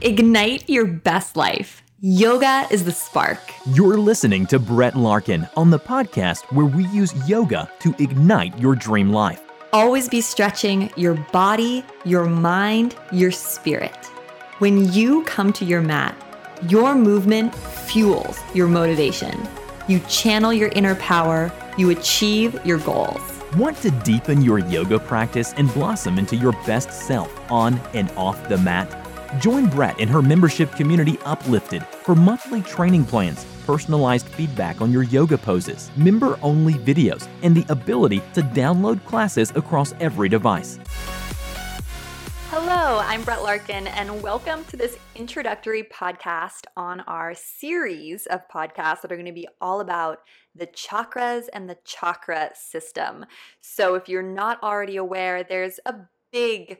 Ignite your best life. Yoga is the spark. You're listening to Brett Larkin on the podcast where we use yoga to ignite your dream life. Always be stretching your body, your mind, your spirit. When you come to your mat, your movement fuels your motivation. You channel your inner power, you achieve your goals. Want to deepen your yoga practice and blossom into your best self on and off the mat? Join Brett in her membership community Uplifted for monthly training plans, personalized feedback on your yoga poses, member only videos, and the ability to download classes across every device. Hello, I'm Brett Larkin, and welcome to this introductory podcast on our series of podcasts that are going to be all about the chakras and the chakra system. So, if you're not already aware, there's a big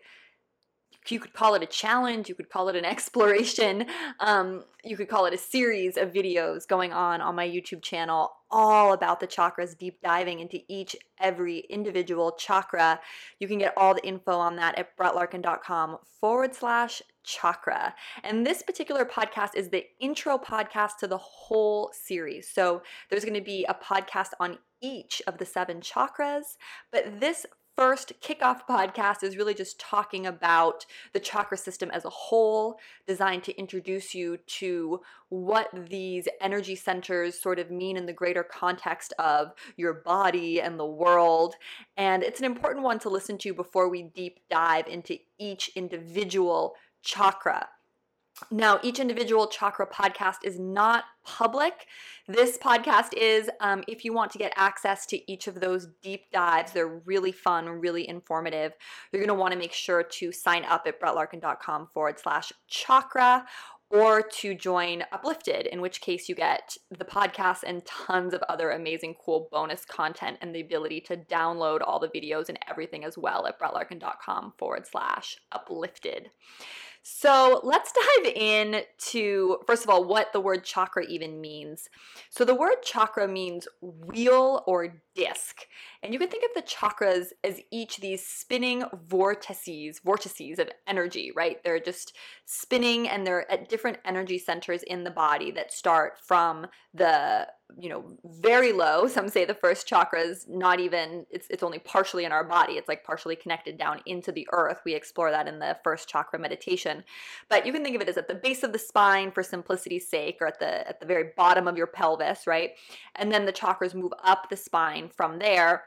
you could call it a challenge, you could call it an exploration, um, you could call it a series of videos going on on my YouTube channel, all about the chakras, deep diving into each, every individual chakra. You can get all the info on that at brettlarkin.com forward slash chakra. And this particular podcast is the intro podcast to the whole series. So there's going to be a podcast on each of the seven chakras, but this first kickoff podcast is really just talking about the chakra system as a whole, designed to introduce you to what these energy centers sort of mean in the greater context of your body and the world. And it's an important one to listen to before we deep dive into each individual chakra. Now, each individual chakra podcast is not public. This podcast is, um, if you want to get access to each of those deep dives, they're really fun, really informative. You're going to want to make sure to sign up at brettlarkin.com forward slash chakra or to join Uplifted, in which case you get the podcast and tons of other amazing, cool bonus content and the ability to download all the videos and everything as well at brettlarkin.com forward slash uplifted. So let's dive in to, first of all, what the word chakra even means. So the word chakra means wheel or disc. And you can think of the chakras as each these spinning vortices, vortices of energy, right? They're just spinning and they're at different energy centers in the body that start from the you know very low. Some say the first chakra is not even it's it's only partially in our body. It's like partially connected down into the earth. We explore that in the first chakra meditation. But you can think of it as at the base of the spine for simplicity's sake or at the at the very bottom of your pelvis right? And then the chakras move up the spine from there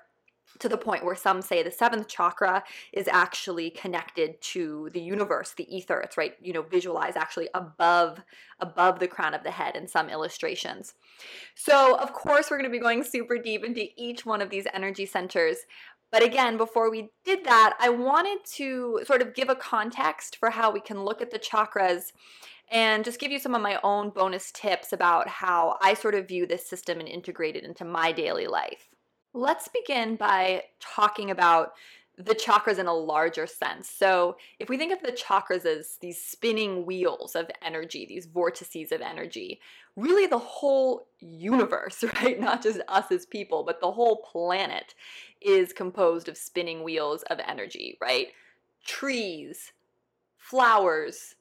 to the point where some say the seventh chakra is actually connected to the universe the ether. It's right you know visualize actually above above the crown of the head in some illustrations. So of course we're going to be going super deep into each one of these energy centers. But again before we did that i wanted to sort of give a context for how we can look at the chakras and just give you some of my own bonus tips about how i sort of view this system and integrate it into my daily life Let's begin by talking about the chakras in a larger sense. So, if we think of the chakras as these spinning wheels of energy, these vortices of energy, really the whole universe, right? Not just us as people, but the whole planet is composed of spinning wheels of energy, right? Trees, flowers,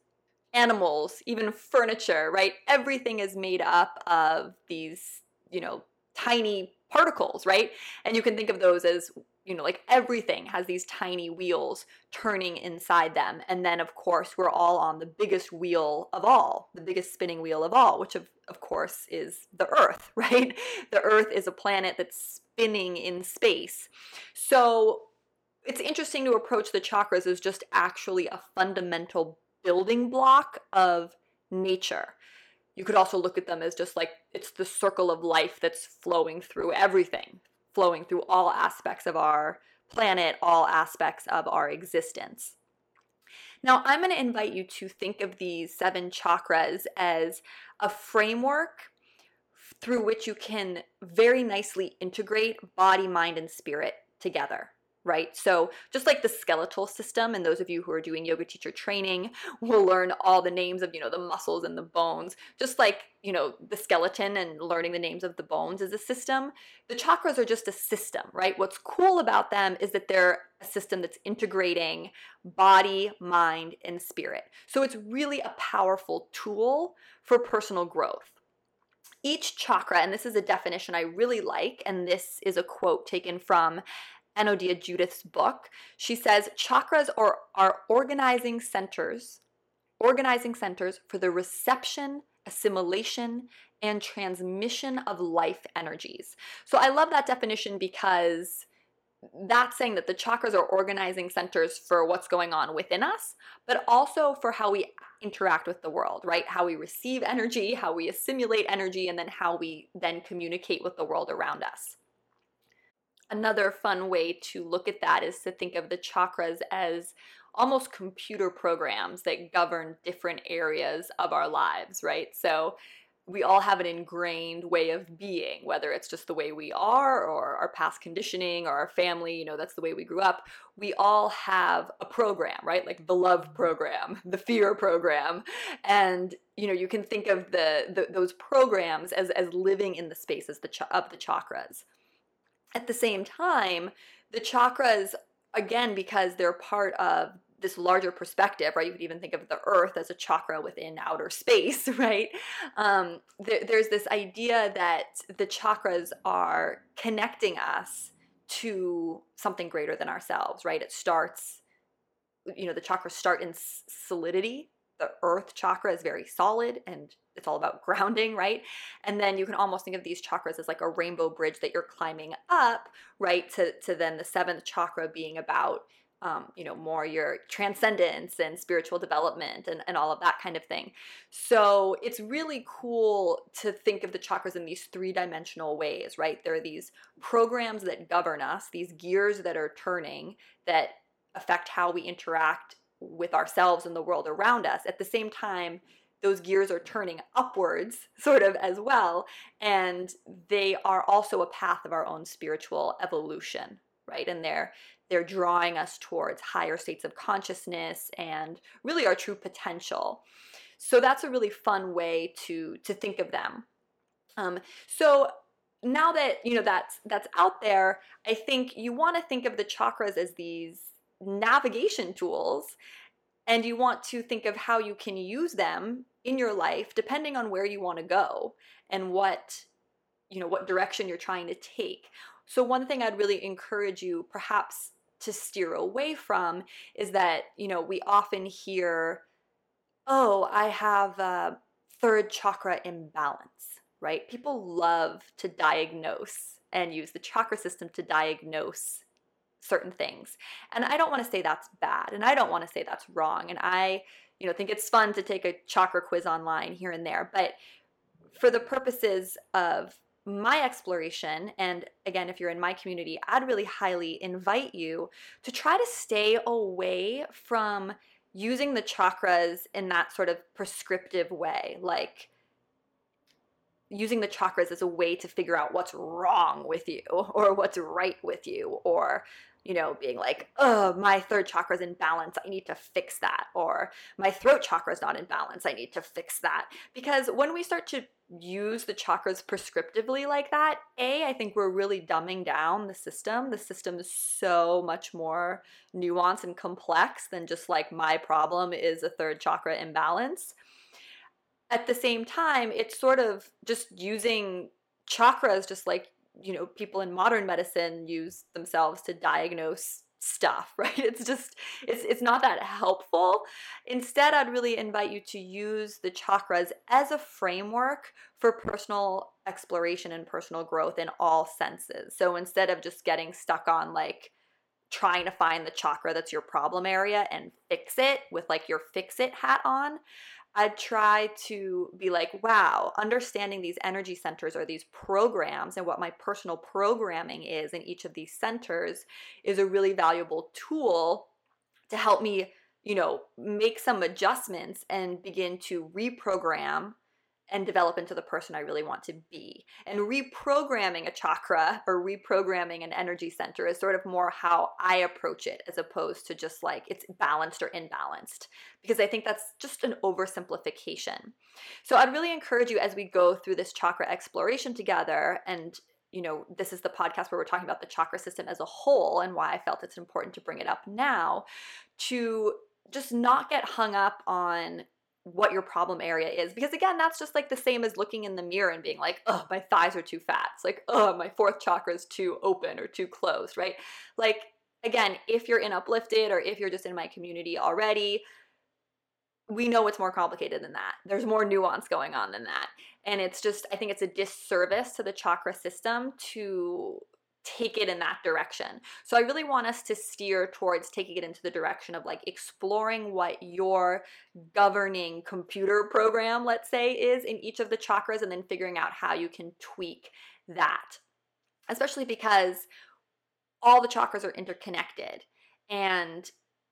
animals, even furniture, right? Everything is made up of these, you know, tiny particles, right? And you can think of those as, you know, like everything has these tiny wheels turning inside them. And then, of course, we're all on the biggest wheel of all, the biggest spinning wheel of all, which, of, of course, is the Earth, right? The Earth is a planet that's spinning in space. So it's interesting to approach the chakras as just actually a fundamental building block of nature you could also look at them as just like it's the circle of life that's flowing through everything, flowing through all aspects of our planet, all aspects of our existence. Now, I'm going to invite you to think of these seven chakras as a framework through which you can very nicely integrate body, mind, and spirit together. Right? So, just like the skeletal system, and those of you who are doing yoga teacher training will learn all the names of, you know, the muscles and the bones, just like, you know, the skeleton and learning the names of the bones is a system. The chakras are just a system, right? What's cool about them is that they're a system that's integrating body, mind, and spirit. So, it's really a powerful tool for personal growth. Each chakra, and this is a definition I really like, and this is a quote taken from Anodea Judith's book. She says chakras are, are organizing centers, organizing centers for the reception, assimilation, and transmission of life energies. So I love that definition because that's saying that the chakras are organizing centers for what's going on within us, but also for how we interact with the world, right? How we receive energy, how we assimilate energy, and then how we then communicate with the world around us. Another fun way to look at that is to think of the chakras as almost computer programs that govern different areas of our lives, right? So we all have an ingrained way of being, whether it's just the way we are or our past conditioning or our family, you know, that's the way we grew up. We all have a program, right? Like the love program, the fear program. And, you know, you can think of the, the those programs as, as living in the spaces the ch- of the chakras. At the same time, the chakras, again, because they're part of this larger perspective, right? You could even think of the earth as a chakra within outer space, right? Um, there, there's this idea that the chakras are connecting us to something greater than ourselves, right? It starts, you know, the chakras start in solidity. The earth chakra is very solid and it's all about grounding, right? And then you can almost think of these chakras as like a rainbow bridge that you're climbing up, right? To, to then the seventh chakra being about, um, you know, more your transcendence and spiritual development and, and all of that kind of thing. So it's really cool to think of the chakras in these three dimensional ways, right? There are these programs that govern us, these gears that are turning that affect how we interact with ourselves and the world around us. At the same time, those gears are turning upwards sort of as well and they are also a path of our own spiritual evolution right? And they're they're drawing us towards higher states of consciousness and really our true potential. So that's a really fun way to to think of them. Um, so now that you know that's that's out there i think you want to think of the chakras as these navigation tools and you want to think of how you can use them in your life depending on where you want to go and what you know what direction you're trying to take. So one thing i'd really encourage you perhaps to steer away from is that you know we often hear oh i have a third chakra imbalance right? People love to diagnose and use the chakra system to diagnose certain things and i don't want to say that's bad and i don't want to say that's wrong and i you know, think it's fun to take a chakra quiz online here and there. But for the purposes of my exploration, and again, if you're in my community, I'd really highly invite you to try to stay away from using the chakras in that sort of prescriptive way, like using the chakras as a way to figure out what's wrong with you or what's right with you or you know, being like, oh, my third chakra is in balance. I need to fix that. Or my throat chakra is not in balance. I need to fix that. Because when we start to use the chakras prescriptively like that, A, I think we're really dumbing down the system. The system is so much more nuanced and complex than just like my problem is a third chakra imbalance. At the same time, it's sort of just using chakras just like you know people in modern medicine use themselves to diagnose stuff right? It's just it's it's not that helpful. Instead i'd really invite you to use the chakras as a framework for personal exploration and personal growth in all senses. So instead of just getting stuck on like trying to find the chakra that's your problem area and fix it with like your fix it hat on I'd try to be like, wow, understanding these energy centers or these programs and what my personal programming is in each of these centers is a really valuable tool to help me, you know, make some adjustments and begin to reprogram and develop into the person I really want to be. And reprogramming a chakra or reprogramming an energy center is sort of more how I approach it as opposed to just like it's balanced or imbalanced, because I think that's just an oversimplification. So I'd really encourage you as we go through this chakra exploration together and you know, this is the podcast where we're talking about the chakra system as a whole and why I felt it's important to bring it up now to just not get hung up on what your problem area is because again that's just like the same as looking in the mirror and being like oh my thighs are too fat. It's like oh my fourth chakra is too open or too closed right? Like again if you're in uplifted or if you're just in my community already we know it's more complicated than that. There's more nuance going on than that. And it's just i think it's a disservice to the chakra system to take it in that direction. So I really want us to steer towards taking it into the direction of like exploring what your governing computer program, let's say, is in each of the chakras and then figuring out how you can tweak that. Especially because all the chakras are interconnected and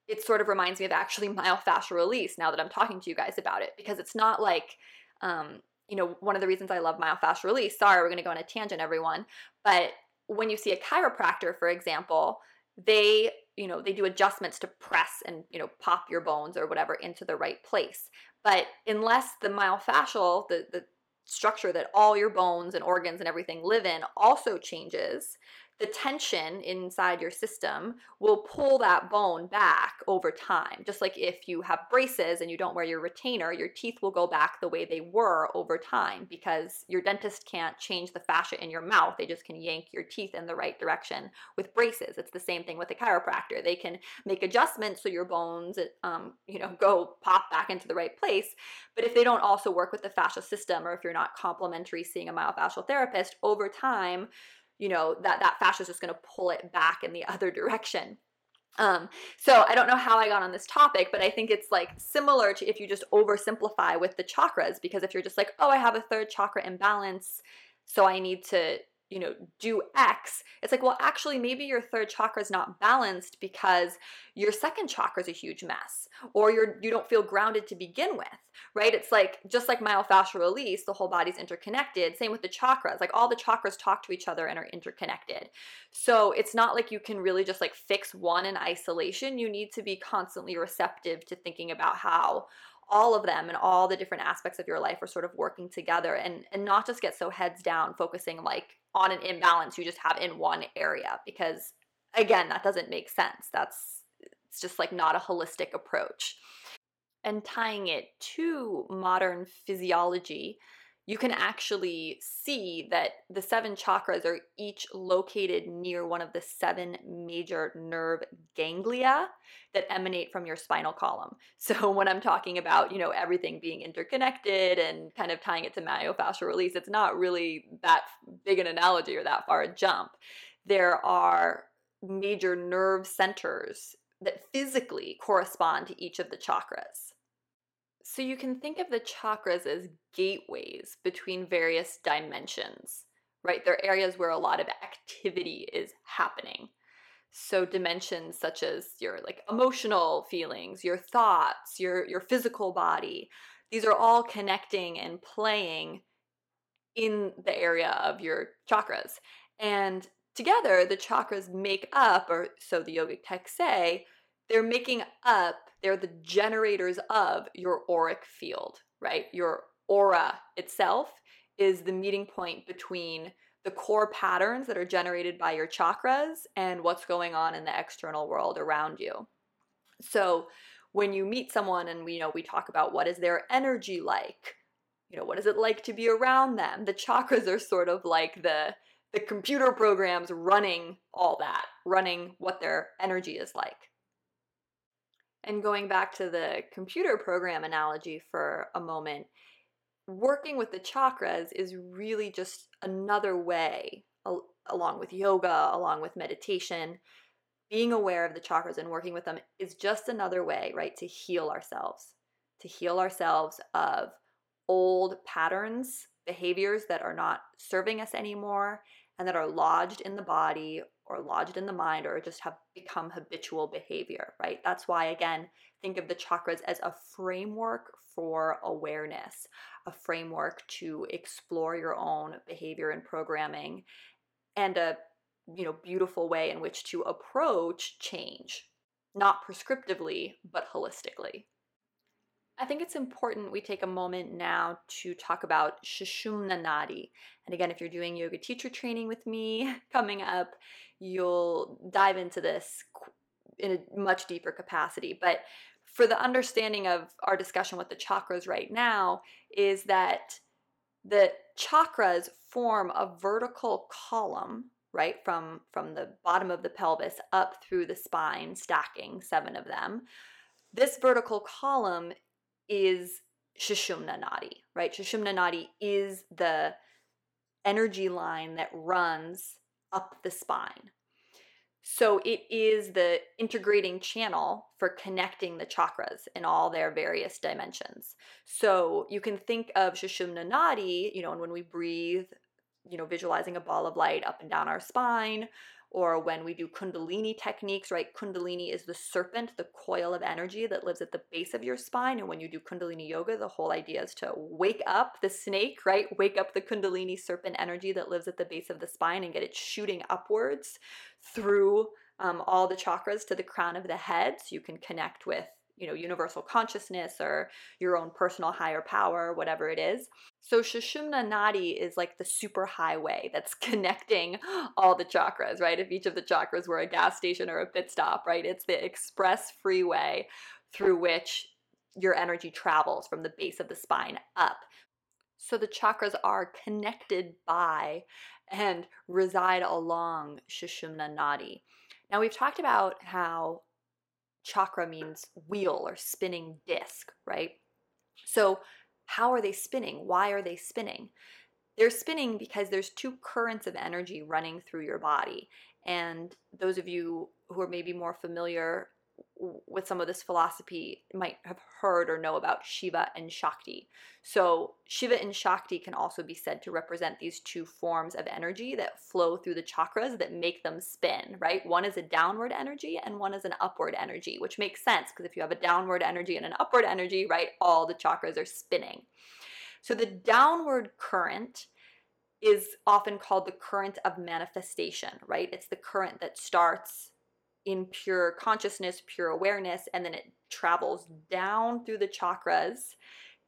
it sort of reminds me of actually myofascial release now that I'm talking to you guys about it because it's not like um, you know, one of the reasons I love myofascial release. Sorry, we're going to go on a tangent, everyone. But when you see a chiropractor, for example, they you know they do adjustments to press and you know pop your bones or whatever into the right place. But unless the myofascial the the structure that all your bones and organs and everything live in also changes the tension inside your system will pull that bone back over time. Just like if you have braces and you don't wear your retainer, your teeth will go back the way they were over time because your dentist can't change the fascia in your mouth. They just can yank your teeth in the right direction with braces. It's the same thing with a chiropractor. They can make adjustments so your bones, um, you know, go pop back into the right place. But if they don't also work with the fascial system or if you're not complementary seeing a myofascial therapist, over time, you know, that that fascia is just going to pull it back in the other direction. Um, so I don't know how I got on this topic, but I think it's like similar to if you just oversimplify with the chakras, because if you're just like, oh, I have a third chakra imbalance, so I need to you know, do X, it's like, well, actually, maybe your third chakra is not balanced because your second chakra is a huge mess, or you're you don't feel grounded to begin with, right? It's like just like myofascial release, the whole body's interconnected. Same with the chakras, like all the chakras talk to each other and are interconnected. So it's not like you can really just like fix one in isolation. You need to be constantly receptive to thinking about how all of them and all the different aspects of your life are sort of working together and and not just get so heads down focusing like on an imbalance you just have in one area because again that doesn't make sense. That's it's just like not a holistic approach. And tying it to modern physiology you can actually see that the seven chakras are each located near one of the seven major nerve ganglia that emanate from your spinal column. So when I'm talking about, you know, everything being interconnected and kind of tying it to myofascial release, it's not really that big an analogy or that far a jump. There are major nerve centers that physically correspond to each of the chakras. So you can think of the chakras as gateways between various dimensions, right? They're areas where a lot of activity is happening. So dimensions such as your like emotional feelings, your thoughts, your your physical body, these are all connecting and playing in the area of your chakras. And together the chakras make up or so the yogic texts say, they're making up, they're the generators of your auric field, right? Your aura itself is the meeting point between the core patterns that are generated by your chakras and what's going on in the external world around you. So, when you meet someone and we you know we talk about what is their energy like, you know, what is it like to be around them? The chakras are sort of like the the computer programs running all that, running what their energy is like. And going back to the computer program analogy for a moment, working with the chakras is really just another way, along with yoga, along with meditation, being aware of the chakras and working with them is just another way, right, to heal ourselves, to heal ourselves of old patterns, behaviors that are not serving us anymore and that are lodged in the body or lodged in the mind or just have become habitual behavior, right? That's why, again, think of the chakras as a framework for awareness, a framework to explore your own behavior and programming, and a you know beautiful way in which to approach change not prescriptively but holistically I think it's important we take a moment now to talk about Sushumna Nadi. And again, if you're doing yoga teacher training with me coming up, you'll dive into this in a much deeper capacity. But for the understanding of our discussion with the chakras right now, is that the chakras form a vertical column right from from the bottom of the pelvis up through the spine stacking seven of them this vertical column is Sushumna Nadi, right? Sushumna Nadi is the energy line that runs up the spine. So it is the integrating channel for connecting the chakras in all their various dimensions. So you can think of Sushumna Nadi, you know, and when we breathe, you know, visualizing a ball of light up and down our spine, or when we do Kundalini techniques, right? Kundalini is the serpent, the coil of energy that lives at the base of your spine. And when you do Kundalini yoga, the whole idea is to wake up the snake, right? Wake up the Kundalini serpent energy that lives at the base of the spine and get it shooting upwards through um, all the chakras to the crown of the head so you can connect with you know universal consciousness or your own personal higher power whatever it is. So sushumna nadi is like the super highway that's connecting all the chakras right? If each of the chakras were a gas station or a pit stop right? It's the express freeway through which your energy travels from the base of the spine up. So the chakras are connected by and reside along Sushumna Nadi. Now, we've talked about how chakra means wheel or spinning disc, right? So, how are they spinning? Why are they spinning? They're spinning because there's two currents of energy running through your body. And those of you who are maybe more familiar with some of this philosophy might have heard or know about Shiva and Shakti. So, Shiva and Shakti can also be said to represent these two forms of energy that flow through the chakras that make them spin, right? One is a downward energy and one is an upward energy, which makes sense because if you have a downward energy and an upward energy, right, all the chakras are spinning. So, the downward current is often called the current of manifestation, right? It's the current that starts in pure consciousness, pure awareness, and then it travels down through the chakras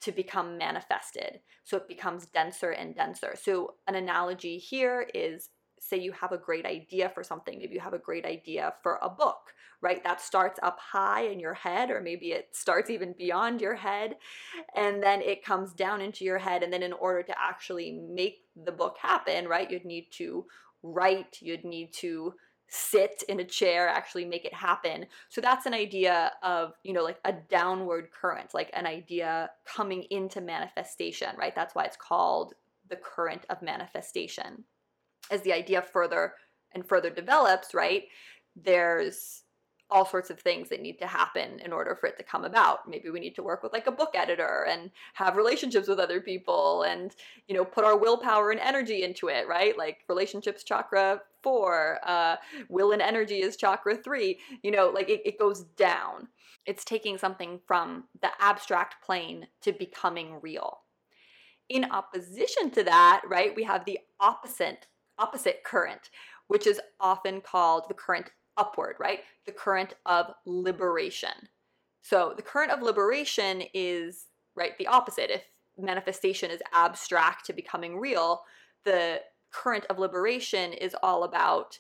to become manifested. So it becomes denser and denser. So, an analogy here is say you have a great idea for something, maybe you have a great idea for a book, right? That starts up high in your head, or maybe it starts even beyond your head, and then it comes down into your head. And then, in order to actually make the book happen, right, you'd need to write, you'd need to sit in a chair, actually make it happen. So that's an idea of, you know, like a downward current, like an idea coming into manifestation, right? That's why it's called the current of manifestation. As the idea further and further develops, right? There's all sorts of things that need to happen in order for it to come about. Maybe we need to work with like a book editor and have relationships with other people and, you know, put our willpower and energy into it, right? Like relationships chakra four, uh, will and energy is chakra three, you know, like it, it goes down. It's taking something from the abstract plane to becoming real. In opposition to that, right, we have the opposite opposite current, which is often called the current upward, right? The current of liberation. So the current of liberation is, right, the opposite. If manifestation is abstract to becoming real, the current of liberation is all about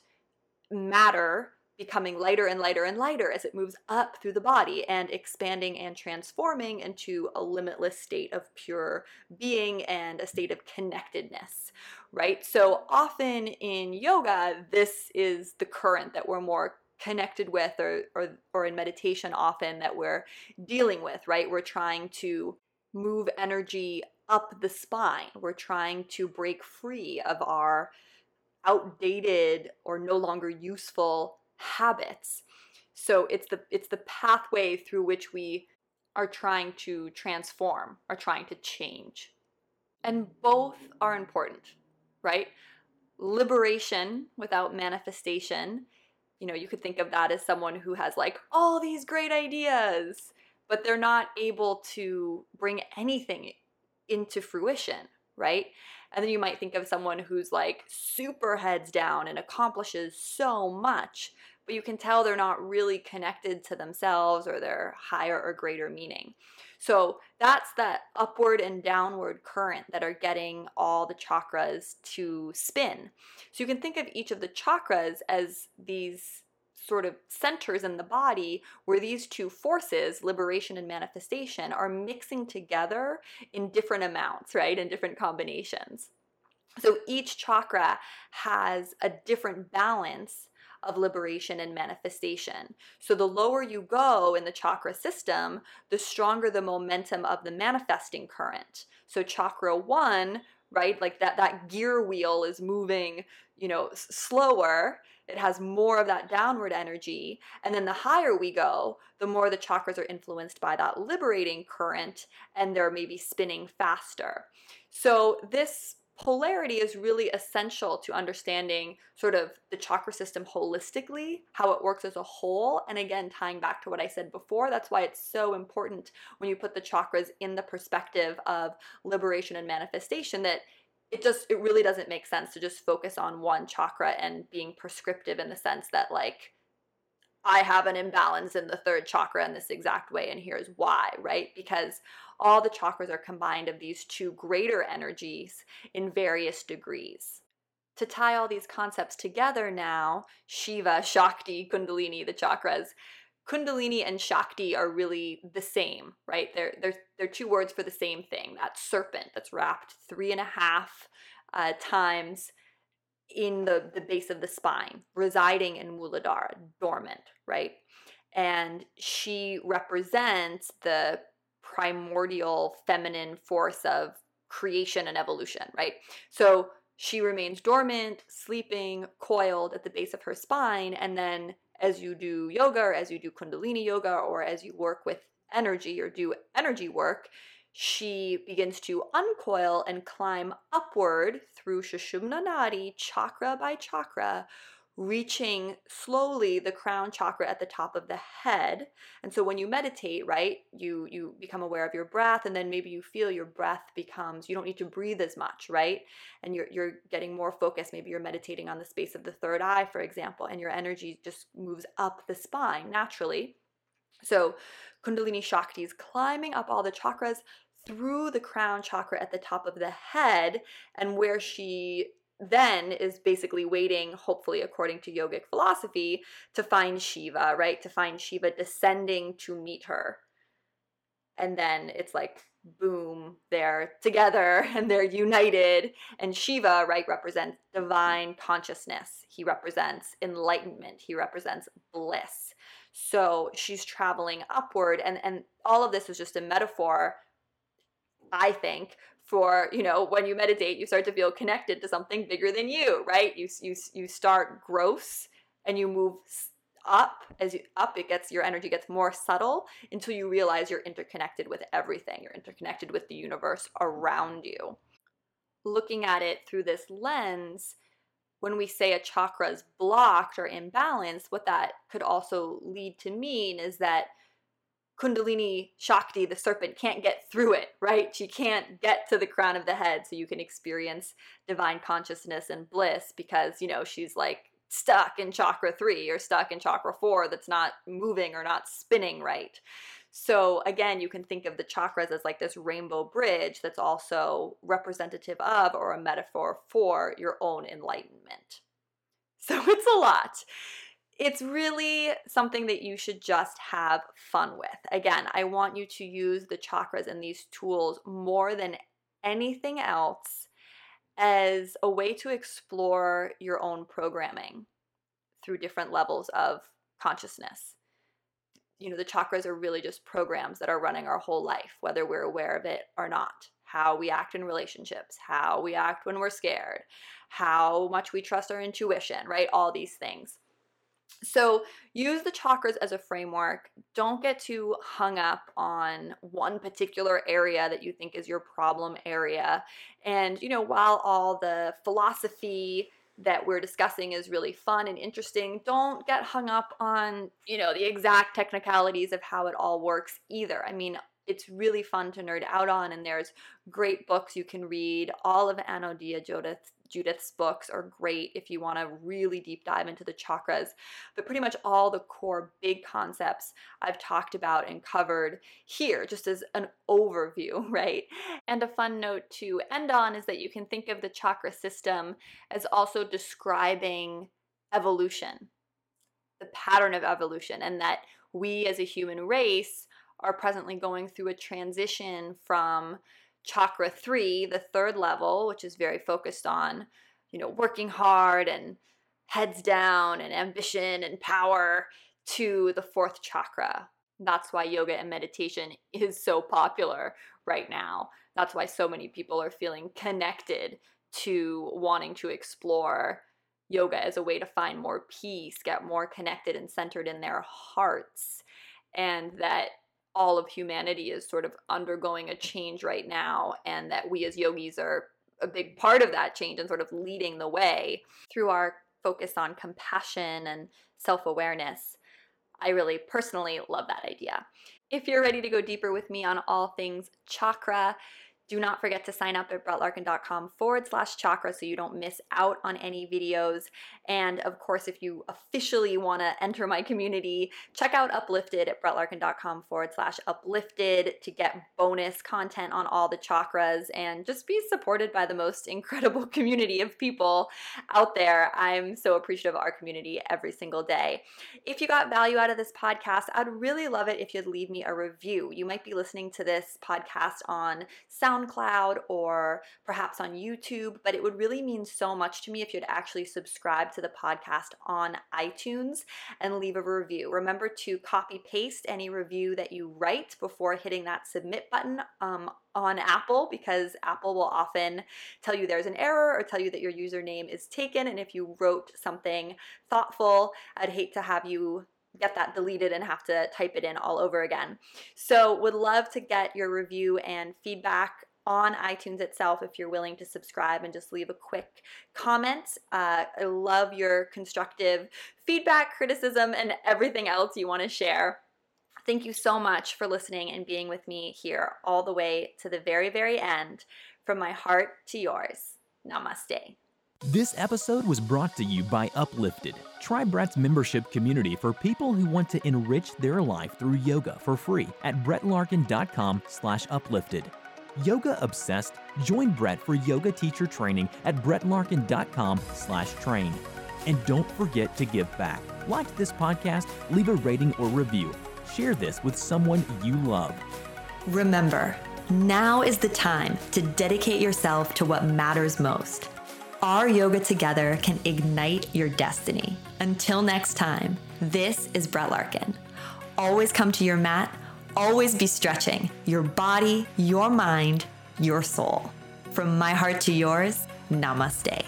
matter becoming lighter and lighter and lighter as it moves up through the body and expanding and transforming into a limitless state of pure being and a state of connectedness, right? So often in yoga, this is the current that we're more connected with or, or, or in meditation often that we're dealing with, right? We're trying to move energy up the spine. We're trying to break free of our outdated or no longer useful habits. So it's the it's the pathway through which we are trying to transform, are trying to change. And both are important, right? liberation without manifestation. You know, you could think of that as someone who has like all these great ideas, but they're not able to bring anything into fruition, right? And then you might think of someone who's like super heads down and accomplishes so much, but you can tell they're not really connected to themselves or their higher or greater meaning. So that's that upward and downward current that are getting all the chakras to spin. So you can think of each of the chakras as these sort of centers in the body where these two forces, liberation and manifestation, are mixing together in different amounts, right? In different combinations. So each chakra has a different balance of liberation and manifestation. So the lower you go in the chakra system, the stronger the momentum of the manifesting current. So chakra 1, right? Like that that gear wheel is moving, you know, slower. It has more of that downward energy. And then the higher we go, the more the chakras are influenced by that liberating current and they're maybe spinning faster. So this polarity is really essential to understanding sort of the chakra system holistically, how it works as a whole. And again, tying back to what I said before, that's why it's so important when you put the chakras in the perspective of liberation and manifestation that it just it really doesn't make sense to just focus on one chakra and being prescriptive in the sense that like I have an imbalance in the third chakra in this exact way, and here's why, right? Because all the chakras are combined of these two greater energies in various degrees. To tie all these concepts together now, Shiva, Shakti, Kundalini, the chakras, Kundalini and Shakti are really the same, right? They're, they're, they're two words for the same thing that serpent that's wrapped three and a half uh, times in the, the base of the spine, residing in Muladhara, dormant, right? And she represents the primordial feminine force of creation and evolution, right? So she remains dormant, sleeping, coiled at the base of her spine. And then as you do yoga or as you do Kundalini yoga or as you work with energy or do energy work, she begins to uncoil and climb upward through Sushumna Nadi, chakra by chakra, reaching slowly the crown chakra at the top of the head. And so when you meditate, right, you you become aware of your breath and then maybe you feel your breath becomes you don't need to breathe as much, right? And you're you're getting more focused. Maybe you're meditating on the space of the third eye, for example, and your energy just moves up the spine naturally. So Kundalini Shakti is climbing up all the chakras through the crown chakra at the top of the head, and where she then is basically waiting, hopefully, according to yogic philosophy, to find Shiva, right? To find Shiva descending to meet her. And then it's like, boom, they're together and they're united. And Shiva, right, represents divine consciousness. He represents enlightenment. He represents bliss. So she's traveling upward. And, and all of this is just a metaphor, I think, for you know when you meditate you start to feel connected to something bigger than you right? You you you start gross and you move up. As you up it gets your energy gets more subtle until you realize you're interconnected with everything. You're interconnected with the universe around you. Looking at it through this lens when we say a chakra is blocked or imbalanced what that could also lead to mean is that Kundalini Shakti, the serpent, can't get through it, right? She can't get to the crown of the head so you can experience divine consciousness and bliss because, you know, she's like stuck in chakra three or stuck in chakra four that's not moving or not spinning right. So, again, you can think of the chakras as like this rainbow bridge that's also representative of or a metaphor for your own enlightenment. So, it's a lot it's really something that you should just have fun with. Again, I want you to use the chakras and these tools more than anything else as a way to explore your own programming through different levels of consciousness. You know, the chakras are really just programs that are running our whole life, whether we're aware of it or not. How we act in relationships, how we act when we're scared, how much we trust our intuition, right? All these things. So use the chakras as a framework. Don't get too hung up on one particular area that you think is your problem area. And, you know, while all the philosophy that we're discussing is really fun and interesting, don't get hung up on, you know, the exact technicalities of how it all works either. I mean, it's really fun to nerd out on and there's great books you can read. All of Anodea Judith Judith's books are great if you want to really deep dive into the chakras. But pretty much all the core big concepts I've talked about and covered here, just as an overview, right? And a fun note to end on is that you can think of the chakra system as also describing evolution, the pattern of evolution, and that we as a human race are presently going through a transition from chakra three, the third level, which is very focused on, you know, working hard and heads down and ambition and power, to the fourth chakra. That's why yoga and meditation is so popular right now. That's why so many people are feeling connected to wanting to explore yoga as a way to find more peace, get more connected and centered in their hearts. And that all of humanity is sort of undergoing a change right now, and that we as yogis are a big part of that change and sort of leading the way through our focus on compassion and self awareness. I really personally love that idea. If you're ready to go deeper with me on all things chakra, do not forget to sign up at brettlarkin.com forward slash chakra so you don't miss out on any videos. And of course, if you officially want to enter my community, check out Uplifted at brettlarkin.com forward slash uplifted to get bonus content on all the chakras and just be supported by the most incredible community of people out there. I'm so appreciative of our community every single day. If you got value out of this podcast, I'd really love it if you'd leave me a review. You might be listening to this podcast on Sound SoundCloud or perhaps on YouTube, but it would really mean so much to me if you'd actually subscribe to the podcast on iTunes and leave a review. Remember to copy paste any review that you write before hitting that submit button um, on Apple because Apple will often tell you there's an error or tell you that your username is taken. And if you wrote something thoughtful, I'd hate to have you get that deleted and have to type it in all over again. So, would love to get your review and feedback on iTunes itself if you're willing to subscribe and just leave a quick comment. Uh, I love your constructive feedback, criticism, and everything else you want to share. Thank you so much for listening and being with me here all the way to the very, very end. From my heart to yours. Namaste. This episode was brought to you by Uplifted, Try Brett's membership community for people who want to enrich their life through yoga for free at brettlarkin.com slash uplifted. Yoga obsessed? Join Brett for yoga teacher training at brettlarkin.com slash train. And don't forget to give back. Like this podcast, leave a rating or review. Share this with someone you love. Remember, now is the time to dedicate yourself to what matters most. Our yoga together can ignite your destiny. Until next time, this is Brett Larkin. Always come to your mat always be stretching your body, your mind, your soul. From my heart to yours, namaste.